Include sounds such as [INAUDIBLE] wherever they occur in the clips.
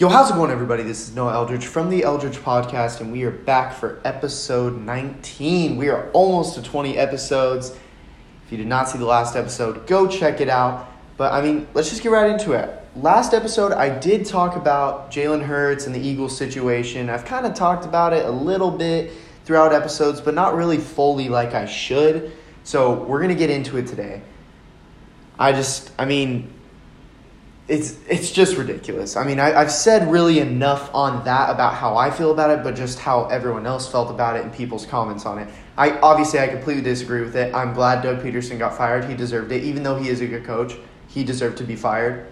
Yo, how's it going, everybody? This is Noah Eldredge from the Eldredge Podcast, and we are back for episode 19. We are almost to 20 episodes. If you did not see the last episode, go check it out. But I mean, let's just get right into it. Last episode, I did talk about Jalen Hurts and the Eagles situation. I've kind of talked about it a little bit throughout episodes, but not really fully like I should. So we're going to get into it today. I just, I mean, it's it's just ridiculous. I mean, I, I've said really enough on that about how I feel about it, but just how everyone else felt about it and people's comments on it. I obviously I completely disagree with it. I'm glad Doug Pederson got fired. He deserved it, even though he is a good coach. He deserved to be fired.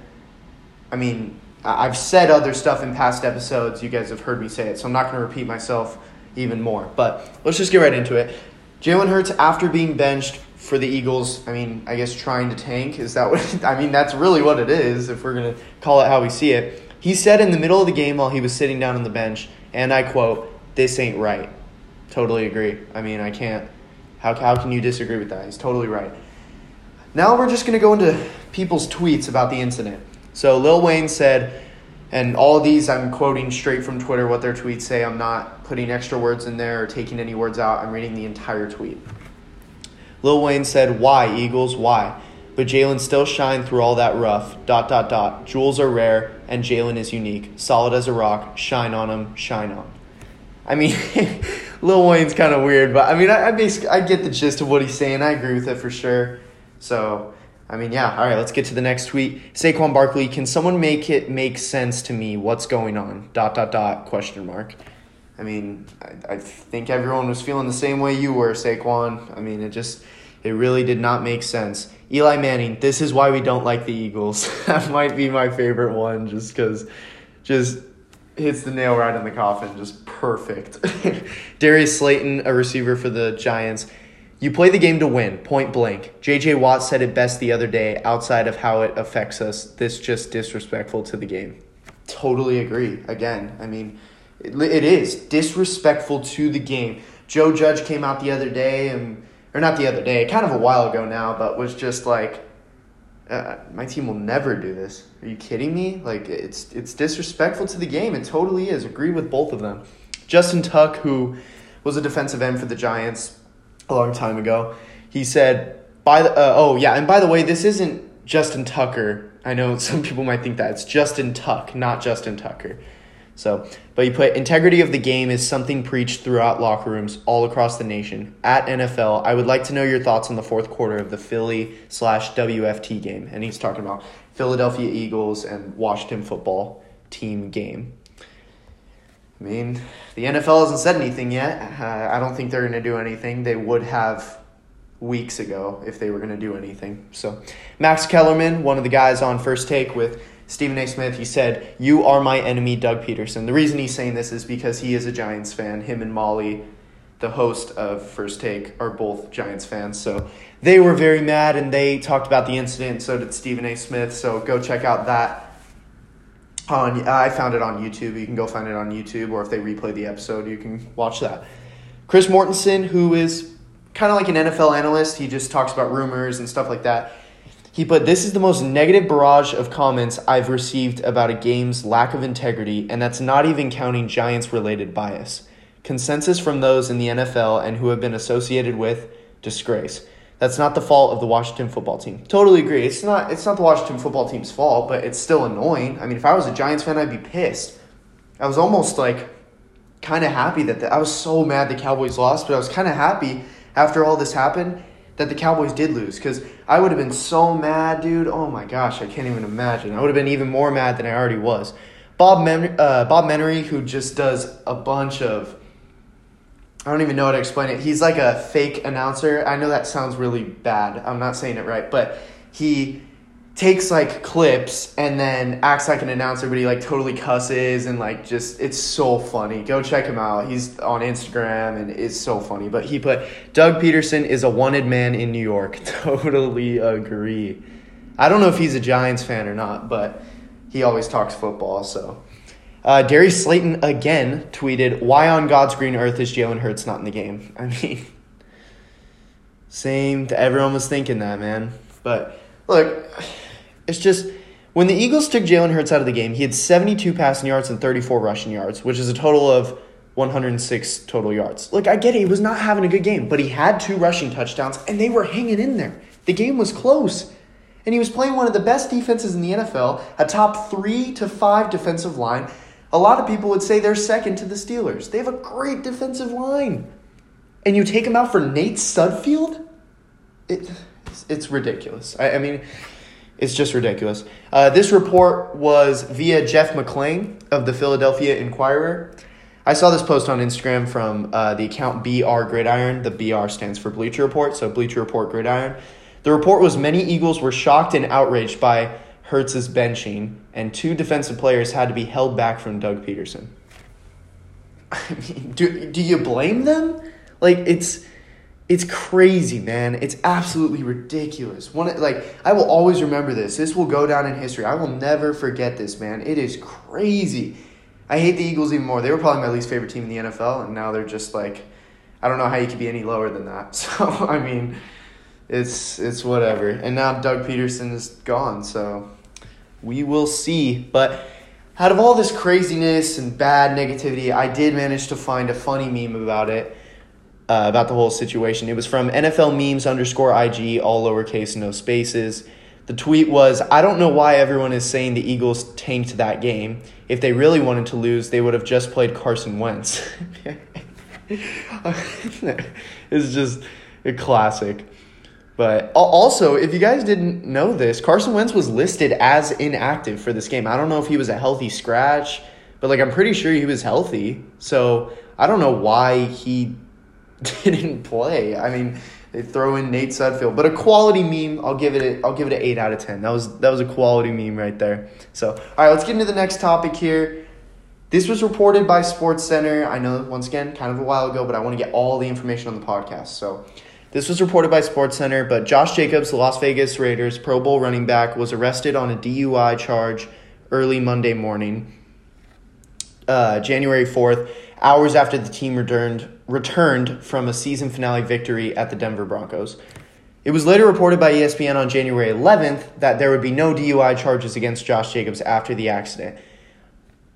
I mean, I've said other stuff in past episodes. You guys have heard me say it, so I'm not going to repeat myself even more. But let's just get right into it. Jalen Hurts, after being benched for the Eagles, I mean, I guess trying to tank is that what [LAUGHS] I mean, that's really what it is if we're going to call it how we see it. He said in the middle of the game while he was sitting down on the bench, and I quote, "This ain't right." Totally agree. I mean, I can't how how can you disagree with that? He's totally right. Now we're just going to go into people's tweets about the incident. So Lil Wayne said and all these I'm quoting straight from Twitter what their tweets say. I'm not putting extra words in there or taking any words out. I'm reading the entire tweet. Lil Wayne said, Why, Eagles? Why? But Jalen still shined through all that rough. Dot, dot, dot. Jewels are rare, and Jalen is unique. Solid as a rock. Shine on him. Shine on. I mean, [LAUGHS] Lil Wayne's kind of weird, but I mean, I, I basically I get the gist of what he's saying. I agree with it for sure. So, I mean, yeah. All right, let's get to the next tweet. Saquon Barkley, can someone make it make sense to me? What's going on? Dot, dot, dot. Question mark. I mean, I, I think everyone was feeling the same way you were, Saquon. I mean, it just it really did not make sense. Eli Manning, this is why we don't like the Eagles. [LAUGHS] that might be my favorite one just because just hits the nail right in the coffin. Just perfect. [LAUGHS] Darius Slayton, a receiver for the Giants. You play the game to win, point blank. JJ Watt said it best the other day outside of how it affects us. This just disrespectful to the game. Totally agree. Again, I mean, it, it is disrespectful to the game. Joe Judge came out the other day and or not the other day, kind of a while ago now, but was just like, uh, my team will never do this. Are you kidding me? Like it's it's disrespectful to the game. It totally is. Agree with both of them. Justin Tuck, who was a defensive end for the Giants a long time ago, he said, "By the uh, oh yeah, and by the way, this isn't Justin Tucker. I know [LAUGHS] some people might think that it's Justin Tuck, not Justin Tucker." So, but you put integrity of the game is something preached throughout locker rooms all across the nation. At NFL, I would like to know your thoughts on the fourth quarter of the Philly slash WFT game. And he's talking about Philadelphia Eagles and Washington football team game. I mean, the NFL hasn't said anything yet. Uh, I don't think they're going to do anything. They would have weeks ago if they were going to do anything. So, Max Kellerman, one of the guys on First Take with Stephen A. Smith, he said, You are my enemy, Doug Pederson. The reason he's saying this is because he is a Giants fan. Him and Molly, the host of First Take, are both Giants fans. So they were very mad and they talked about the incident. So did Stephen A. Smith. So go check out that. On uh, I found it on YouTube. You can go find it on YouTube, or if they replay the episode, you can watch that. Chris Mortensen, who is kind of like an NFL analyst, he just talks about rumors and stuff like that he put, This is the most negative barrage of comments I've received about a game's lack of integrity, and that's not even counting Giants related bias. Consensus from those in the NFL and who have been associated with disgrace. That's not the fault of the Washington football team. Totally agree. It's not it's not the Washington football team's fault, but it's still annoying. I mean, if I was a Giants fan, I'd be pissed. I was almost like kind of happy that the, I was so mad the Cowboys lost, but I was kind of happy after all this happened that the Cowboys did lose because I would have been so mad, dude. Oh my gosh, I can't even imagine. I would have been even more mad than I already was. Bob Men- uh, Bob Menery, who just does a bunch of I don't even know how to explain it. He's like a fake announcer. I know that sounds really bad. I'm not saying it right, but he takes like clips and then acts like an announcer, but he like totally cusses and like just it's so funny. Go check him out. He's on Instagram and it's so funny. But he put Doug Pederson is a wanted man in New York. [LAUGHS] totally agree. I don't know if he's a Giants fan or not, but he always talks football. So uh, Darius Slayton again tweeted, "Why on God's green earth is Jalen Hurts not in the game?" [LAUGHS] I mean, same. To everyone was thinking that, man. But look it's just When the Eagles took Jalen Hurts out of the game, he had 72 passing yards and 34 rushing yards, which is a total of 106 total yards. Look, I get it. He was not having a good game, but he had two rushing touchdowns, and they were hanging in there. The game was close. And he was playing one of the best defenses in the NFL, a top three to five defensive line. A lot of people would say they're second to the Steelers. They have a great defensive line. And you take him out for Nate Sudfeld? It, it's ridiculous. I, I mean, it's just ridiculous. Uh, this report was via Jeff McLane of the Philadelphia Inquirer. I saw this post on Instagram from uh, the account BR Gridiron. The BR stands for Bleacher Report, so Bleacher Report Gridiron. The report was many Eagles were shocked and outraged by Hurts's benching, and two defensive players had to be held back from Doug Pederson. [LAUGHS] I mean, do, do you blame them? Like it's it's crazy, man. It's absolutely ridiculous. One like I will always remember this. This will go down in history. I will never forget this, man. It is crazy. I hate the Eagles even more. They were probably my least favorite team in the NFL, and now they're just like I don't know how you could be any lower than that. [LAUGHS] So I mean it's it's whatever. And now Doug Pederson is gone, so we will see. But out of all this craziness and bad negativity, I did manage to find a funny meme about it, uh, about the whole situation. It was from NFL memes underscore IG, all lowercase, no spaces. The tweet was, I don't know why everyone is saying the Eagles tanked that game. If they really wanted to lose, they would have just played Carson Wentz. [LAUGHS] it's just a classic. But also, if you guys didn't know this, Carson Wentz was listed as inactive for this game. I don't know if he was a healthy scratch, but like I'm pretty sure he was healthy. So I don't know why he [LAUGHS] didn't play. I mean, they throw in Nate Sudfeld, but a quality meme. I'll give it. A, I'll give it an eight out of ten. That was that was a quality meme right there. So all right, let's get into the next topic here. This was reported by Sports Center. I know once again, kind of a while ago, but I want to get all the information on the podcast. So. This was reported by SportsCenter, but Josh Jacobs, the Las Vegas Raiders Pro Bowl running back, was arrested on a DUI charge early Monday morning, uh, January 4th, hours after the team returned, returned from a season finale victory at the Denver Broncos. It was later reported by ESPN on January 11th that there would be no DUI charges against Josh Jacobs after the accident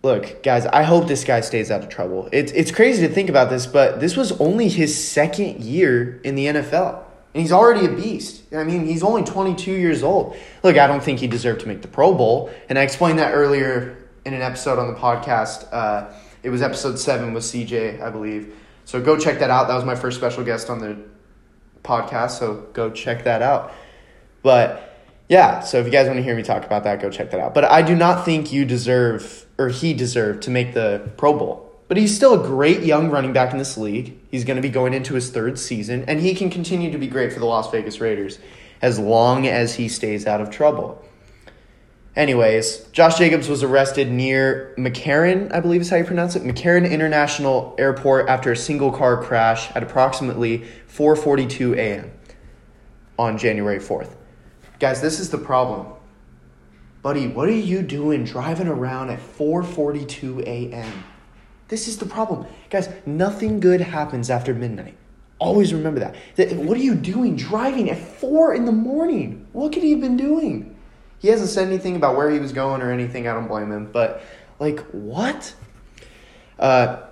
look, guys, I hope this guy stays out of trouble. It's it's crazy to think about this, but this was only his second year in the NFL. And he's already a beast. I mean, he's only 22 years old. Look, I don't think he deserved to make the Pro Bowl. And I explained that earlier in an episode on the podcast. Uh, it was episode seven with CJ, I believe. So go check that out. That was my first special guest on the podcast. So go check that out. But yeah, so if you guys want to hear me talk about that, go check that out. But I do not think you deserve, or he deserved, to make the Pro Bowl. But he's still a great young running back in this league. He's going to be going into his third season, and he can continue to be great for the Las Vegas Raiders as long as he stays out of trouble. Anyways, Josh Jacobs was arrested near McCarran, I believe is how you pronounce it, McCarran International Airport after a single car crash at approximately 4:42 a.m. on January 4th. Guys, this is the problem. Buddy, what are you doing driving around at 4:42 a.m.? This is the problem. Guys, nothing good happens after midnight. Always remember that. What are you doing driving at 4 in the morning? What could he have been doing? He hasn't said anything about where he was going or anything. I don't blame him. But, like, what? Uh,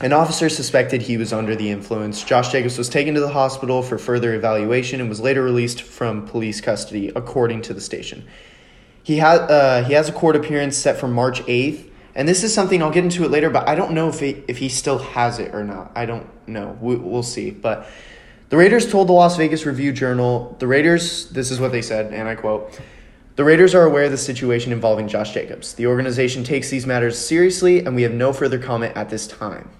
an officer suspected he was under the influence. Josh Jacobs was taken to the hospital for further evaluation and was later released from police custody, according to the station. He, ha- uh, he has a court appearance set for March 8th, and this is something I'll get into it later, but I don't know if he, if he still has it or not. I don't know. We, we'll see. But the Raiders told the Las Vegas Review Journal the Raiders, this is what they said, and I quote, the Raiders are aware of the situation involving Josh Jacobs. The organization takes these matters seriously, and we have no further comment at this time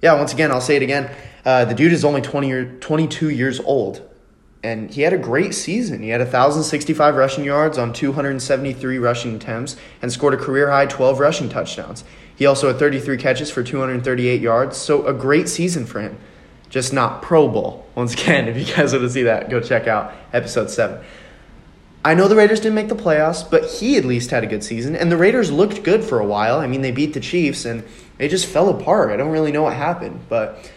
yeah, once again, I'll say it again. Uh, the dude is only 20 year, 22 years old, and he had a great season. He had 1,065 rushing yards on 273 rushing attempts and scored a career high 12 rushing touchdowns. He also had 33 catches for 238 yards, so a great season for him. Just not Pro Bowl. Once again, [LAUGHS] if you guys want to see that, go check out episode 7. I know the Raiders didn't make the playoffs, but he at least had a good season, and the Raiders looked good for a while. I mean, they beat the Chiefs, and they just fell apart. I don't really know what happened, but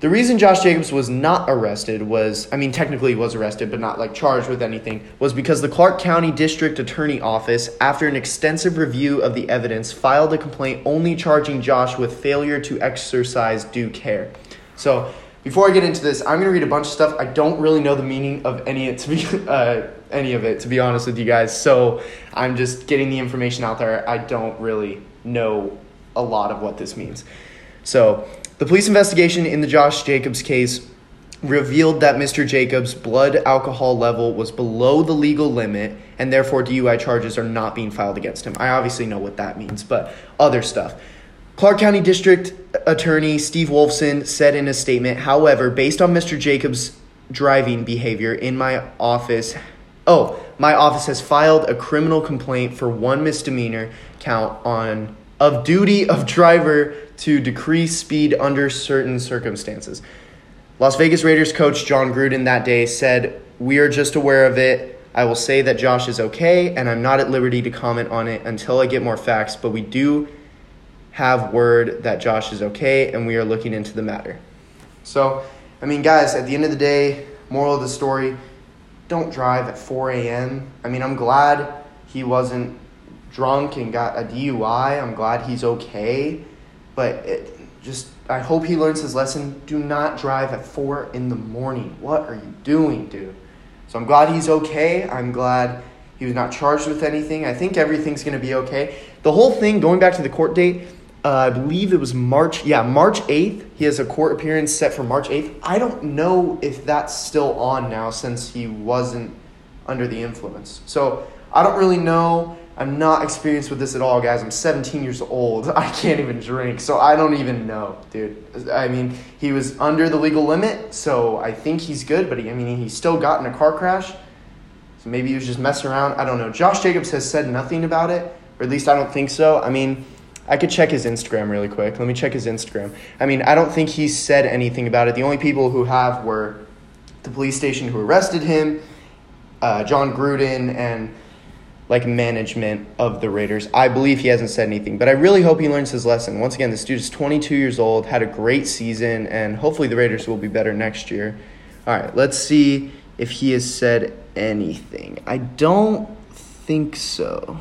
The reason Josh Jacobs was not arrested was, I mean, technically he was arrested, but not like charged with anything, was because the Clark County District Attorney Office, after an extensive review of the evidence, filed a complaint only charging Josh with failure to exercise due care. So, before I get into this, I'm going to read a bunch of stuff. I don't really know the meaning of any of it, to be, [LAUGHS] uh, any of it, to be honest with you guys. So, I'm just getting the information out there. I don't really know a lot of what this means. So, the police investigation in the Josh Jacobs case revealed that Mr. Jacobs' blood alcohol level was below the legal limit and therefore DUI charges are not being filed against him. I obviously know what that means, but other stuff. Clark County District Attorney Steve Wolfson said in a statement, however, based on Mr. Jacobs' driving behavior in my office, oh, my office has filed a criminal complaint for one misdemeanor count on of duty of driver to decrease speed under certain circumstances. Las Vegas Raiders coach Jon Gruden that day said, We are just aware of it. I will say that Josh is okay, and I'm not at liberty to comment on it until I get more facts, but we do have word that Josh is okay, and we are looking into the matter. So, I mean, guys, at the end of the day, moral of the story don't drive at 4 a.m. I mean, I'm glad he wasn't drunk and got a DUI. I'm glad he's okay. But it, just, I hope he learns his lesson. Do not drive at 4 in the morning. What are you doing, dude? So I'm glad he's okay. I'm glad he was not charged with anything. I think everything's going to be okay. The whole thing, going back to the court date, uh, I believe it was March, yeah, March 8th. He has a court appearance set for March 8th. I don't know if that's still on now since he wasn't under the influence. So I don't really know I'm not experienced with this at all, guys. I'm 17 years old. [LAUGHS] I can't even drink, so I don't even know, dude. I mean, he was under the legal limit, so I think he's good, but he, I mean, he still got in a car crash. So maybe he was just messing around. I don't know. Josh Jacobs has said nothing about it, or at least I don't think so. I mean, I could check his Instagram really quick. Let me check his Instagram. I mean, I don't think he said anything about it. The only people who have were the police station who arrested him, uh, Jon Gruden, and like management of the Raiders. I believe he hasn't said anything, but I really hope he learns his lesson. Once again, this dude is 22 years old, had a great season, and hopefully the Raiders will be better next year. All right, let's see if he has said anything. I don't think so.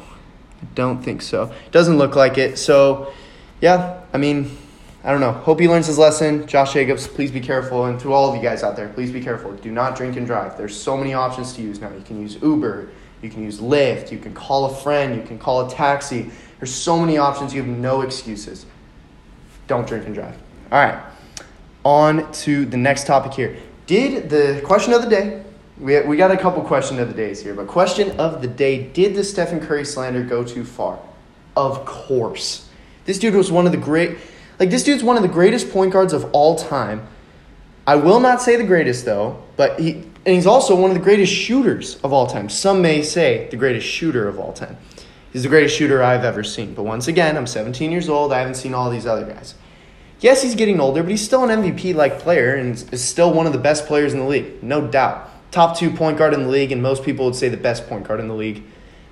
I don't think so. Doesn't look like it. So, yeah, I mean, I don't know. Hope he learns his lesson. Josh Jacobs, please be careful. And to all of you guys out there, please be careful. Do not drink and drive. There's so many options to use now. You can use Uber. You can use Lyft, you can call a friend, you can call a taxi. There's so many options, you have no excuses. Don't drink and drive. All right, on to the next topic here. Did the question of the day, we, we got a couple question of the days here, but question of the day did the Stephen Curry slander go too far? Of course. This dude was one of the great, like, this dude's one of the greatest point guards of all time. I will not say the greatest, though, but he, and he's also one of the greatest shooters of all time. Some may say the greatest shooter of all time. He's the greatest shooter I've ever seen. But once again, I'm 17 years old. I haven't seen all these other guys. Yes, he's getting older, but he's still an MVP like player and is still one of the best players in the league. No doubt. Top two point guard in the league, and most people would say the best point guard in the league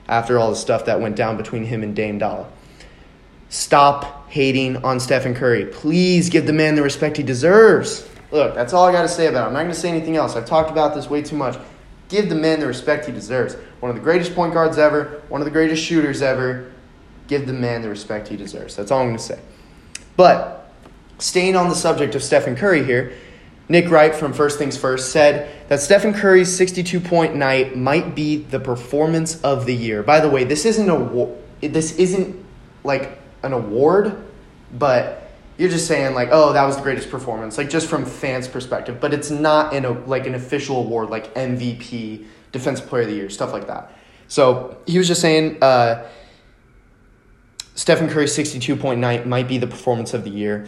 after all the stuff that went down between him and Dame Dolla. Stop hating on Stephen Curry. Please give the man the respect he deserves. Look, that's all I got to say about it. I'm not going to say anything else. I've talked about this way too much. Give the man the respect he deserves. One of the greatest point guards ever, one of the greatest shooters ever. Give the man the respect he deserves. That's all I'm going to say. But staying on the subject of Stephen Curry here, Nick Wright from First Things First said that Stephen Curry's 62 point night might be the performance of the year. By the way, this isn't a this isn't like an award, but you're just saying like, oh, that was the greatest performance, like just from fans' perspective. But it's not in a like an official award like MVP, Defensive Player of the Year, stuff like that. So he was just saying uh, Stephen Curry's 62 point night might be the performance of the year.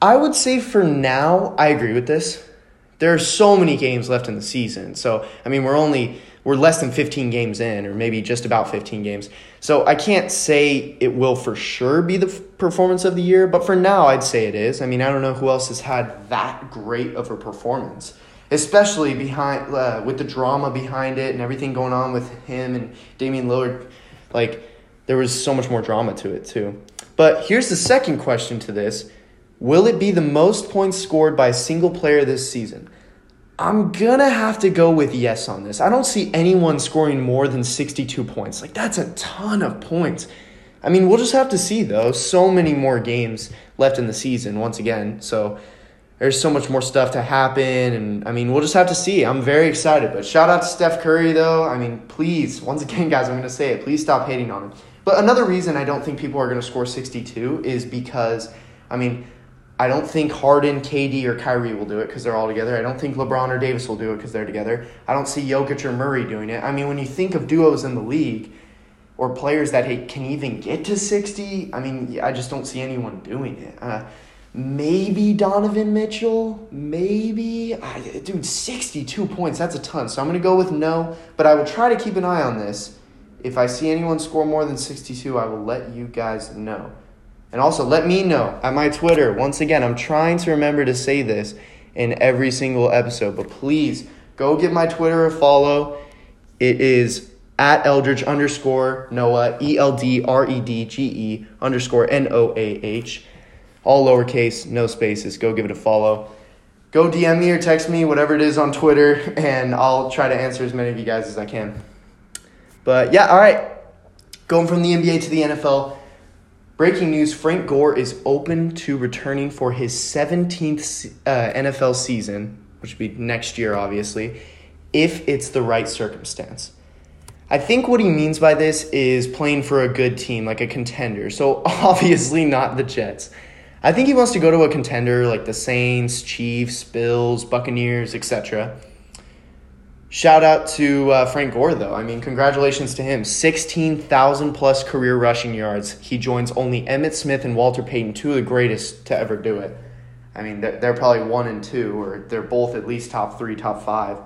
I would say for now, I agree with this. There are so many games left in the season. So, I mean, we're only we're less than 15 games in, or maybe just about 15 games. So I can't say it will for sure be the performance of the year, but for now, I'd say it is. I mean, I don't know who else has had that great of a performance, especially behind uh, with the drama behind it and everything going on with him and Damian Lillard. Like, there was so much more drama to it, too. But here's the second question to this Will it be the most points scored by a single player this season? I'm gonna have to go with yes on this. I don't see anyone scoring more than 62 points. Like, that's a ton of points. I mean, we'll just have to see, though. So many more games left in the season, once again. So, there's so much more stuff to happen. And, I mean, we'll just have to see. I'm very excited. But shout out to Steph Curry, though. I mean, please, once again, guys, I'm gonna say it. Please stop hating on him. But another reason I don't think people are gonna score 62 is because, I mean, I don't think Harden, KD, or Kyrie will do it because they're all together. I don't think LeBron or Davis will do it because they're together. I don't see Jokic or Murray doing it. I mean, when you think of duos in the league or players that hey, can even get to 60, I mean, I just don't see anyone doing it. Uh, maybe Donovan Mitchell, maybe. I, dude, 62 points, that's a ton. So I'm going to go with no, but I will try to keep an eye on this. If I see anyone score more than 62, I will let you guys know. And also, let me know at my Twitter. Once again, I'm trying to remember to say this in every single episode, but please go give my Twitter a follow. It is at Eldredge underscore Noah, E L D R E D G E underscore N O A H. All lowercase, no spaces. Go give it a follow. Go DM me or text me, whatever it is on Twitter, [LAUGHS] and I'll try to answer as many of you guys as I can. But yeah, all right. Going from the NBA to the NFL. Breaking news Frank Gore is open to returning for his 17th uh, NFL season, which would be next year, obviously, if it's the right circumstance. I think what he means by this is playing for a good team, like a contender. So, [LAUGHS] obviously, not the Jets. I think he wants to go to a contender like the Saints, Chiefs, Bills, Buccaneers, etc. Shout out to uh, Frank Gore, though. I mean, congratulations to him. 16,000 plus career rushing yards. He joins only Emmitt Smith and Walter Payton, two of the greatest to ever do it. I mean, they're, they're probably one and two, or they're both at least top three, top five.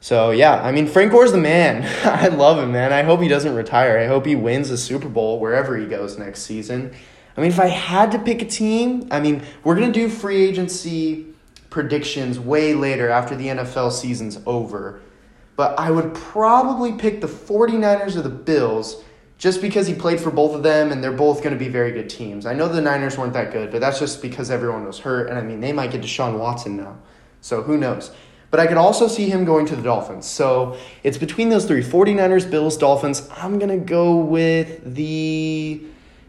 So, yeah, I mean, Frank Gore's the man. [LAUGHS] I love him, man. I hope he doesn't retire. I hope he wins a Super Bowl wherever he goes next season. I mean, if I had to pick a team, I mean, we're going to do free agency predictions way later after the NFL season's over. But I would probably pick the 49ers or the Bills just because he played for both of them and they're both going to be very good teams. I know the Niners weren't that good, but that's just because everyone was hurt. And I mean, they might get Deshaun Watson now. So who knows? But I could also see him going to the Dolphins. So it's between those three 49ers, Bills, Dolphins. I'm going to go with the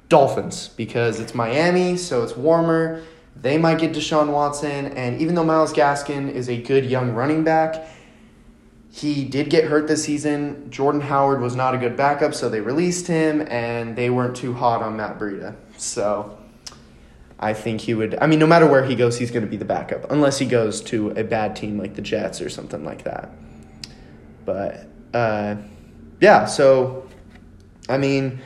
Dolphins because it's Miami, so it's warmer. They might get Deshaun Watson, and even though Myles Gaskin is a good young running back, he did get hurt this season. Jordan Howard was not a good backup, so they released him, and they weren't too hot on Matt Breida. So I think he would. I mean, no matter where he goes, he's going to be the backup, unless he goes to a bad team like the Jets or something like that. But uh, yeah, so I mean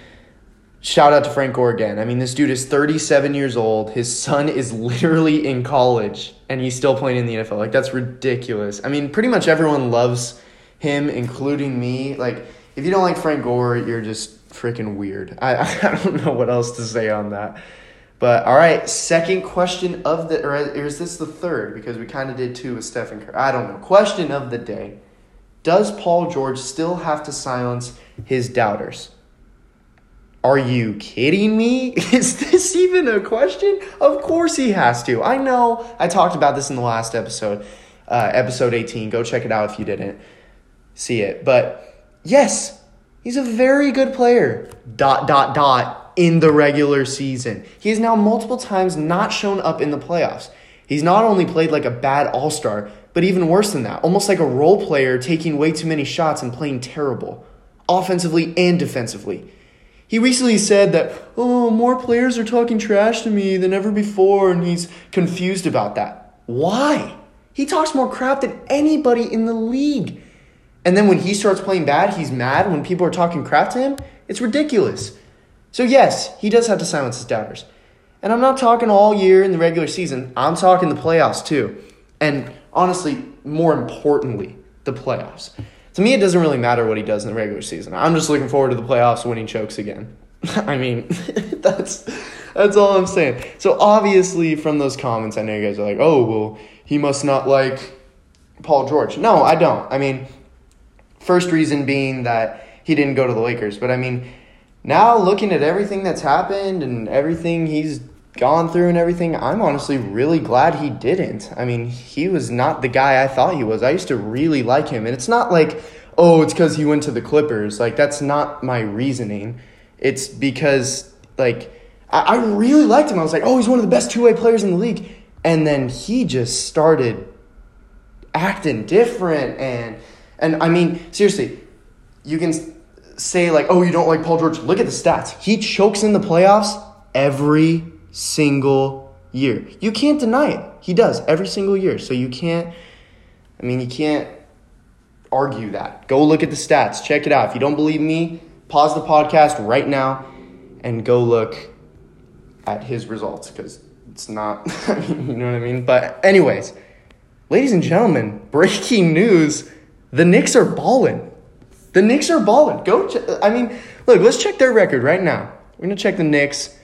shout out to Frank Gore again. I mean, this dude is 37 years old. His son is literally in college, and he's still playing in the NFL. Like, that's ridiculous. I mean, pretty much everyone loves him, including me. Like, if you don't like Frank Gore, you're just freaking weird. I, [LAUGHS] I don't know what else to say on that. But all right, second question of the, or is this the third? Because we kind of did two with Stephen Curry. I don't know. Question of the day Does Paul George still have to silence his doubters? Are you kidding me? [LAUGHS] Is this even a question? Of course he has to. I know I talked about this in the last episode, uh, episode 18. Go check it out if you didn't see it. But yes, he's a very good player. Dot, dot, dot in the regular season. He has now multiple times not shown up in the playoffs. He's not only played like a bad all star, but even worse than that, almost like a role player taking way too many shots and playing terrible, offensively and defensively. He recently said that, oh, more players are talking trash to me than ever before, and he's confused about that. Why? He talks more crap than anybody in the league. And then when he starts playing bad, he's mad when people are talking crap to him. It's ridiculous. So, yes, he does have to silence his doubters. And I'm not talking all year in the regular season, I'm talking the playoffs too. And honestly, more importantly, the playoffs. To me, it doesn't really matter what he does in the regular season. I'm just looking forward to the playoffs winning chokes again. [LAUGHS] I mean, [LAUGHS] that's that's all I'm saying. So obviously, from those comments, I know you guys are like, "Oh, well, he must not like Paul George." No, I don't. I mean, first reason being that he didn't go to the Lakers, but I mean, now looking at everything that's happened and everything he's gone through and everything, I'm honestly really glad he didn't. I mean, he was not the guy I thought he was. I used to really like him, and it's not like, oh, it's because he went to the Clippers. Like, that's not my reasoning. It's because, like, I, I really liked him. I was like, oh, he's one of the best two way players in the league. And then he just started acting different. And, and I mean, seriously, you can say, like, oh, you don't like Paul George. Look at the stats. He chokes in the playoffs every single year. You can't deny it. He does every single year. So you can't, I mean, you can't argue that. Go look at the stats. Check it out. If you don't believe me, pause the podcast right now and go look at his results because it's not, [LAUGHS] you know what I mean? But, anyways, ladies and gentlemen, breaking news the Knicks are balling. The Knicks are balling. Go, ch- I mean, look, let's check their record right now. We're going to check the Knicks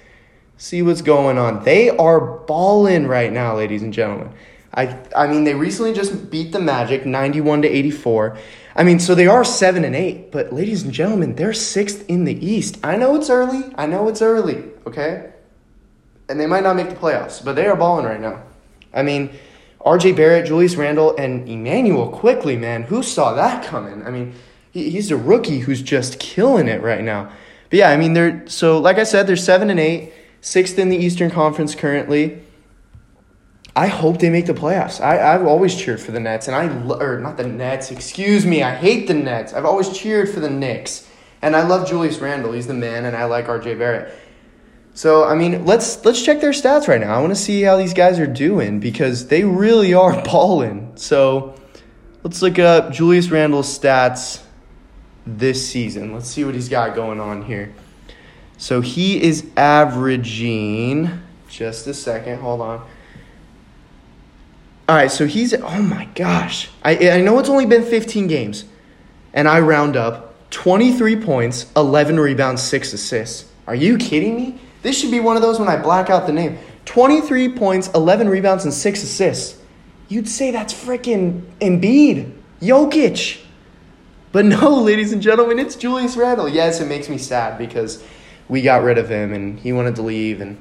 see what's going on. They are balling right now, ladies and gentlemen. I I mean they recently just beat the Magic 91 to 84. I mean, so they are 7 and 8, but ladies and gentlemen, they're 6th in the East. I know it's early. I know it's early, okay? And they might not make the playoffs, but they are balling right now. I mean, RJ Barrett, Julius Randle, and Immanuel Quickley, man. Who saw that coming? I mean, he, he's a rookie who's just killing it right now. But yeah, I mean, they're so like I said, they're seven and eight sixth in the Eastern Conference currently. I hope they make the playoffs. I, I've always cheered for the Nets, and I or not the Nets. Excuse me, I hate the Nets. I've always cheered for the Knicks, and I love Julius Randle. He's the man, and I like R.J. Barrett. So I mean, let's let's check their stats right now. I want to see how these guys are doing because they really are [LAUGHS] balling. So let's look up Julius Randle's stats this season. Let's see what he's got going on here. So he is averaging, just a second, hold on. All right, so he's, oh my gosh. I, I know it's only been 15 games, and I round up 23 points, 11 rebounds, 6 assists. Are you kidding me? This should be one of those when I black out the name. 23 points, 11 rebounds, and 6 assists. You'd say that's freaking Embiid, Jokic. But no, [LAUGHS] ladies and gentlemen, it's Julius Randle. Yes, it makes me sad because we got rid of him and he wanted to leave and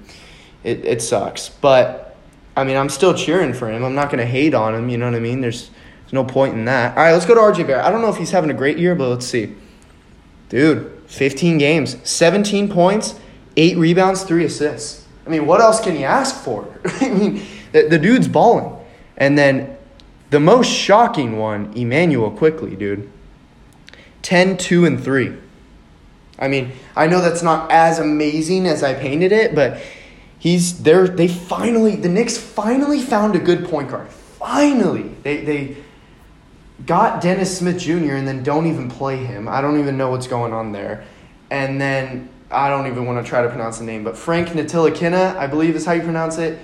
it, it sucks. But I mean, I'm still cheering for him. I'm not going to hate on him. You know what I mean? There's, there's no point in that. All right, let's go to RJ Barrett. I don't know if he's having a great year, but let's see. Dude, 15 games, 17 points, 8 rebounds, 3 assists. I mean, what else can you ask for? [LAUGHS] I mean, the, the dude's balling. And then the most shocking one, Immanuel Quickley, dude. 10, 2, and 3. I mean, I know that's not as amazing as I painted it, but he's there. They finally, the Knicks finally found a good point guard. Finally, they they got Dennis Smith Jr. and then don't even play him. I don't even know what's going on there. And then I don't even want to try to pronounce the name, but Frank Ntilikina, I believe is how you pronounce it,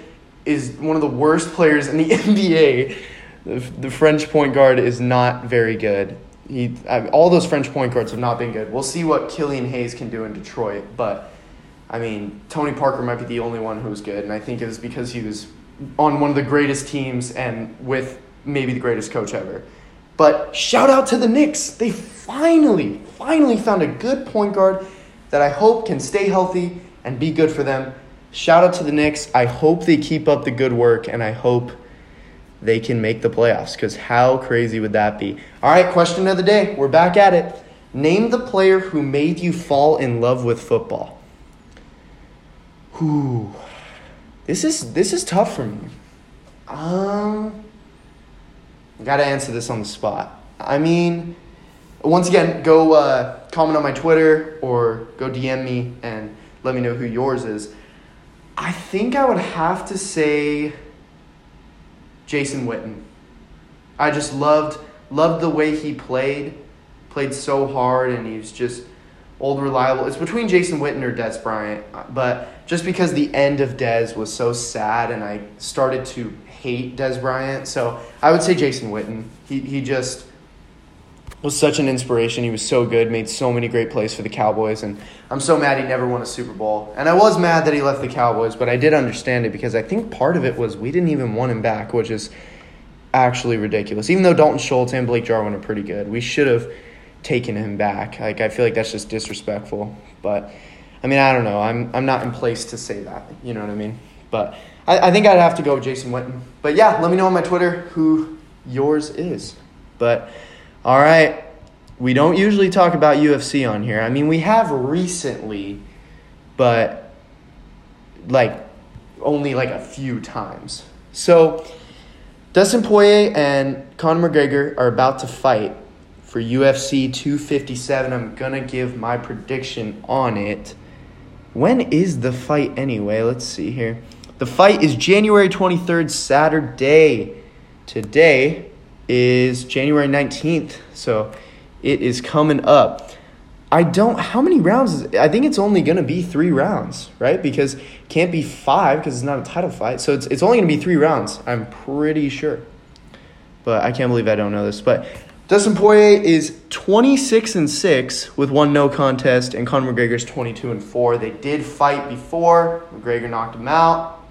is one of the worst players in the [LAUGHS] NBA. The, the French point guard is not very good. He, I, all those French point guards have not been good. We'll see what Killian Hayes can do in Detroit, but I mean, Tony Parker might be the only one who's good, and I think it was because he was on one of the greatest teams and with maybe the greatest coach ever. But shout out to the Knicks. They finally, finally found a good point guard that I hope can stay healthy and be good for them. Shout out to the Knicks. I hope they keep up the good work, and I hope they can make the playoffs because how crazy would that be? All right, question of the day. We're back at it. Name the player who made you fall in love with football. Whew. This is this is tough for me. Um I gotta answer this on the spot. I mean, once again, go uh, comment on my Twitter or go DM me and let me know who yours is. I think I would have to say Jason Witten. I just loved loved the way he played, played so hard, and he was just old reliable. It's between Jason Witten or Dez Bryant, but just because the end of Dez was so sad, and I started to hate Dez Bryant, so I would say Jason Witten. He he just was such an inspiration. He was so good, made so many great plays for the Cowboys, and I'm so mad he never won a Super Bowl. And I was mad that he left the Cowboys, but I did understand it because I think part of it was we didn't even want him back, which is actually ridiculous. Even though Dalton Schultz and Blake Jarwin are pretty good, we should have taken him back. Like I feel like that's just disrespectful. But I mean, I don't know. I'm I'm not in place to say that. You know what I mean? But I, I think I'd have to go with Jason Witten. But yeah, let me know on my Twitter who yours is. But all right, we don't usually talk about UFC on here. I mean, we have recently, but like only like a few times. So Dustin Poirier and Conor McGregor are about to fight for UFC 257. I'm going to give my prediction on it. When is the fight anyway? Let's see here. The fight is January 23rd, Saturday. Today is January 19th, so it is coming up. I don't. How many rounds? Is, I think it's only gonna be three rounds, right? Because it can't be five because it's not a title fight. So it's it's only gonna be three rounds. I'm pretty sure. But I can't believe I don't know this. But Dustin Poirier is 26 and six with one no contest, and Conor McGregor's 22 and four. They did fight before. McGregor knocked him out.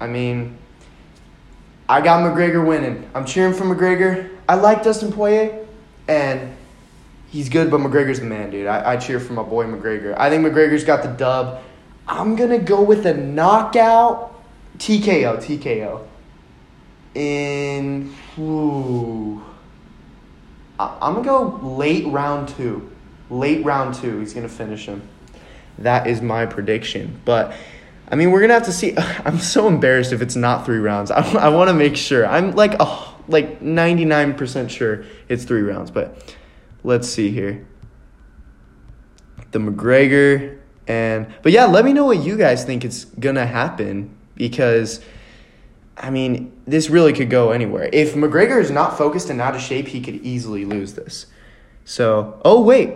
I mean, I got McGregor winning. I'm cheering for McGregor. I like Dustin Poirier, and he's good, but McGregor's the man, dude. I, I cheer for my boy McGregor. I think McGregor's got the dub. I'm gonna go with a knockout TKO, TKO. In ooh, I, I'm gonna go late round two. Late round two, he's gonna finish him. That is my prediction. But I mean, we're gonna have to see. [LAUGHS] I'm so embarrassed if it's not three rounds. [LAUGHS] I, I want to make sure. I'm like, oh, like 99% sure it's three rounds, but let's see here. The McGregor and but yeah, let me know what you guys think it's gonna happen because I mean, this really could go anywhere. If McGregor is not focused and out of shape, he could easily lose this. So, oh wait,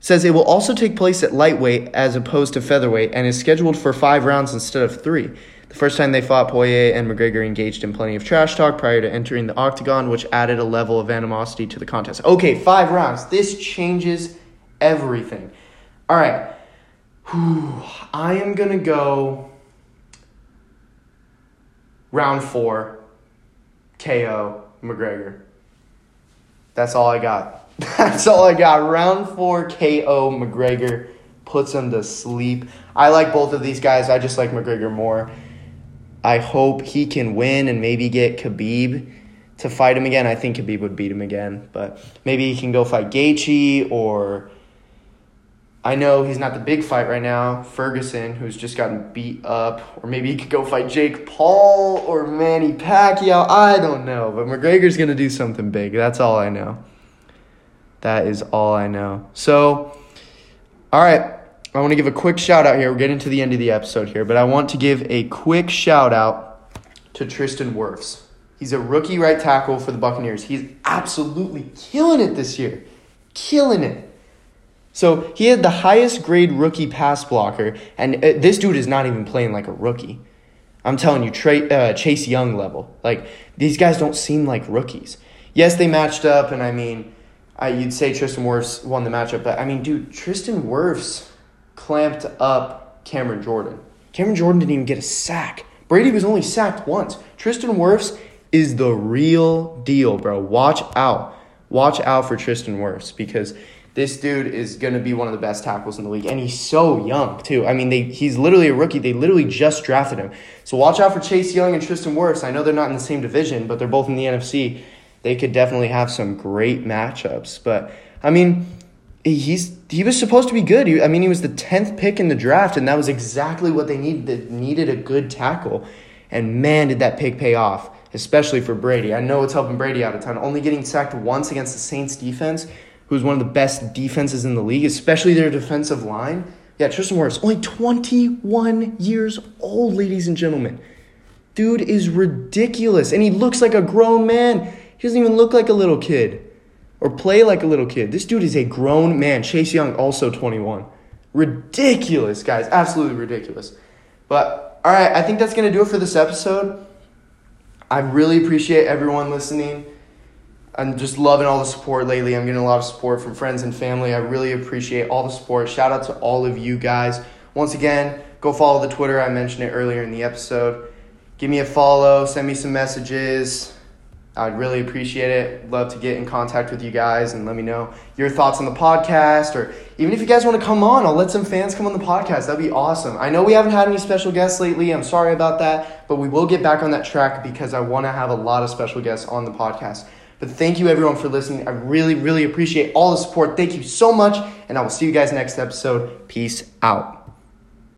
says it will also take place at lightweight as opposed to featherweight and is scheduled for five rounds instead of three. The first time they fought, Poirier and McGregor engaged in plenty of trash talk prior to entering the octagon, which added a level of animosity to the contest. Okay, five rounds. This changes everything. All right. Whew. I am going to go round four, KO, McGregor. That's all I got. That's all I got. Round four, KO, McGregor puts him to sleep. I like both of these guys. I just like McGregor more. I hope he can win and maybe get Khabib to fight him again. I think Khabib would beat him again, but maybe he can go fight Gaethje or I know he's not the big fight right now, Ferguson, who's just gotten beat up, or maybe he could go fight Jake Paul or Manny Pacquiao. I don't know, but McGregor's gonna do something big. That's all I know. That is all I know. So, all right. I want to give a quick shout out here. We're getting to the end of the episode here, but I want to give a quick shout out to Tristan Wirfs. He's a rookie right tackle for the Buccaneers. He's absolutely killing it this year. Killing it. So he had the highest grade rookie pass blocker, and uh, this dude is not even playing like a rookie. I'm telling you, Tra- uh, Chase Young level. Like, these guys don't seem like rookies. Yes, they matched up, and I mean, I, you'd say Tristan Wirfs won the matchup, but I mean, dude, Tristan Wirfs clamped up Cameron Jordan. Cameron Jordan didn't even get a sack. Brady was only sacked once. Tristan Wirfs is the real deal, bro. Watch out. Watch out for Tristan Wirfs because this dude is going to be one of the best tackles in the league. And he's so young, too. I mean, they, he's literally a rookie. They literally just drafted him. So watch out for Chase Young and Tristan Wirfs. I know they're not in the same division, but they're both in the NFC. They could definitely have some great matchups. But, I mean, he's he was supposed to be good. He, I mean, he was the tenth pick in the draft, and that was exactly what they needed. They needed a good tackle, and man, did that pick pay off, especially for Brady. I know it's helping Brady out a ton. Only getting sacked once against the Saints defense, who's one of the best defenses in the league, especially their defensive line. Yeah, Tristan Wirfs, only 21 years old, ladies and gentlemen. Dude is ridiculous, and he looks like a grown man. He doesn't even look like a little kid or play like a little kid. This dude is a grown man. Chase Young, also 21. Ridiculous, guys. Absolutely ridiculous. But, all right, I think that's going to do it for this episode. I really appreciate everyone listening. I'm just loving all the support lately. I'm getting a lot of support from friends and family. I really appreciate all the support. Shout out to all of you guys. Once again, go follow the Twitter. I mentioned it earlier in the episode. Give me a follow, send me some messages. I'd really appreciate it. Love to get in contact with you guys and let me know your thoughts on the podcast, or even if you guys want to come on, I'll let some fans come on the podcast. That'd be awesome. I know we haven't had any special guests lately. I'm sorry about that, but we will get back on that track because I want to have a lot of special guests on the podcast. But thank you everyone for listening. I really, really appreciate all the support. Thank you so much, and I will see you guys next episode. Peace out.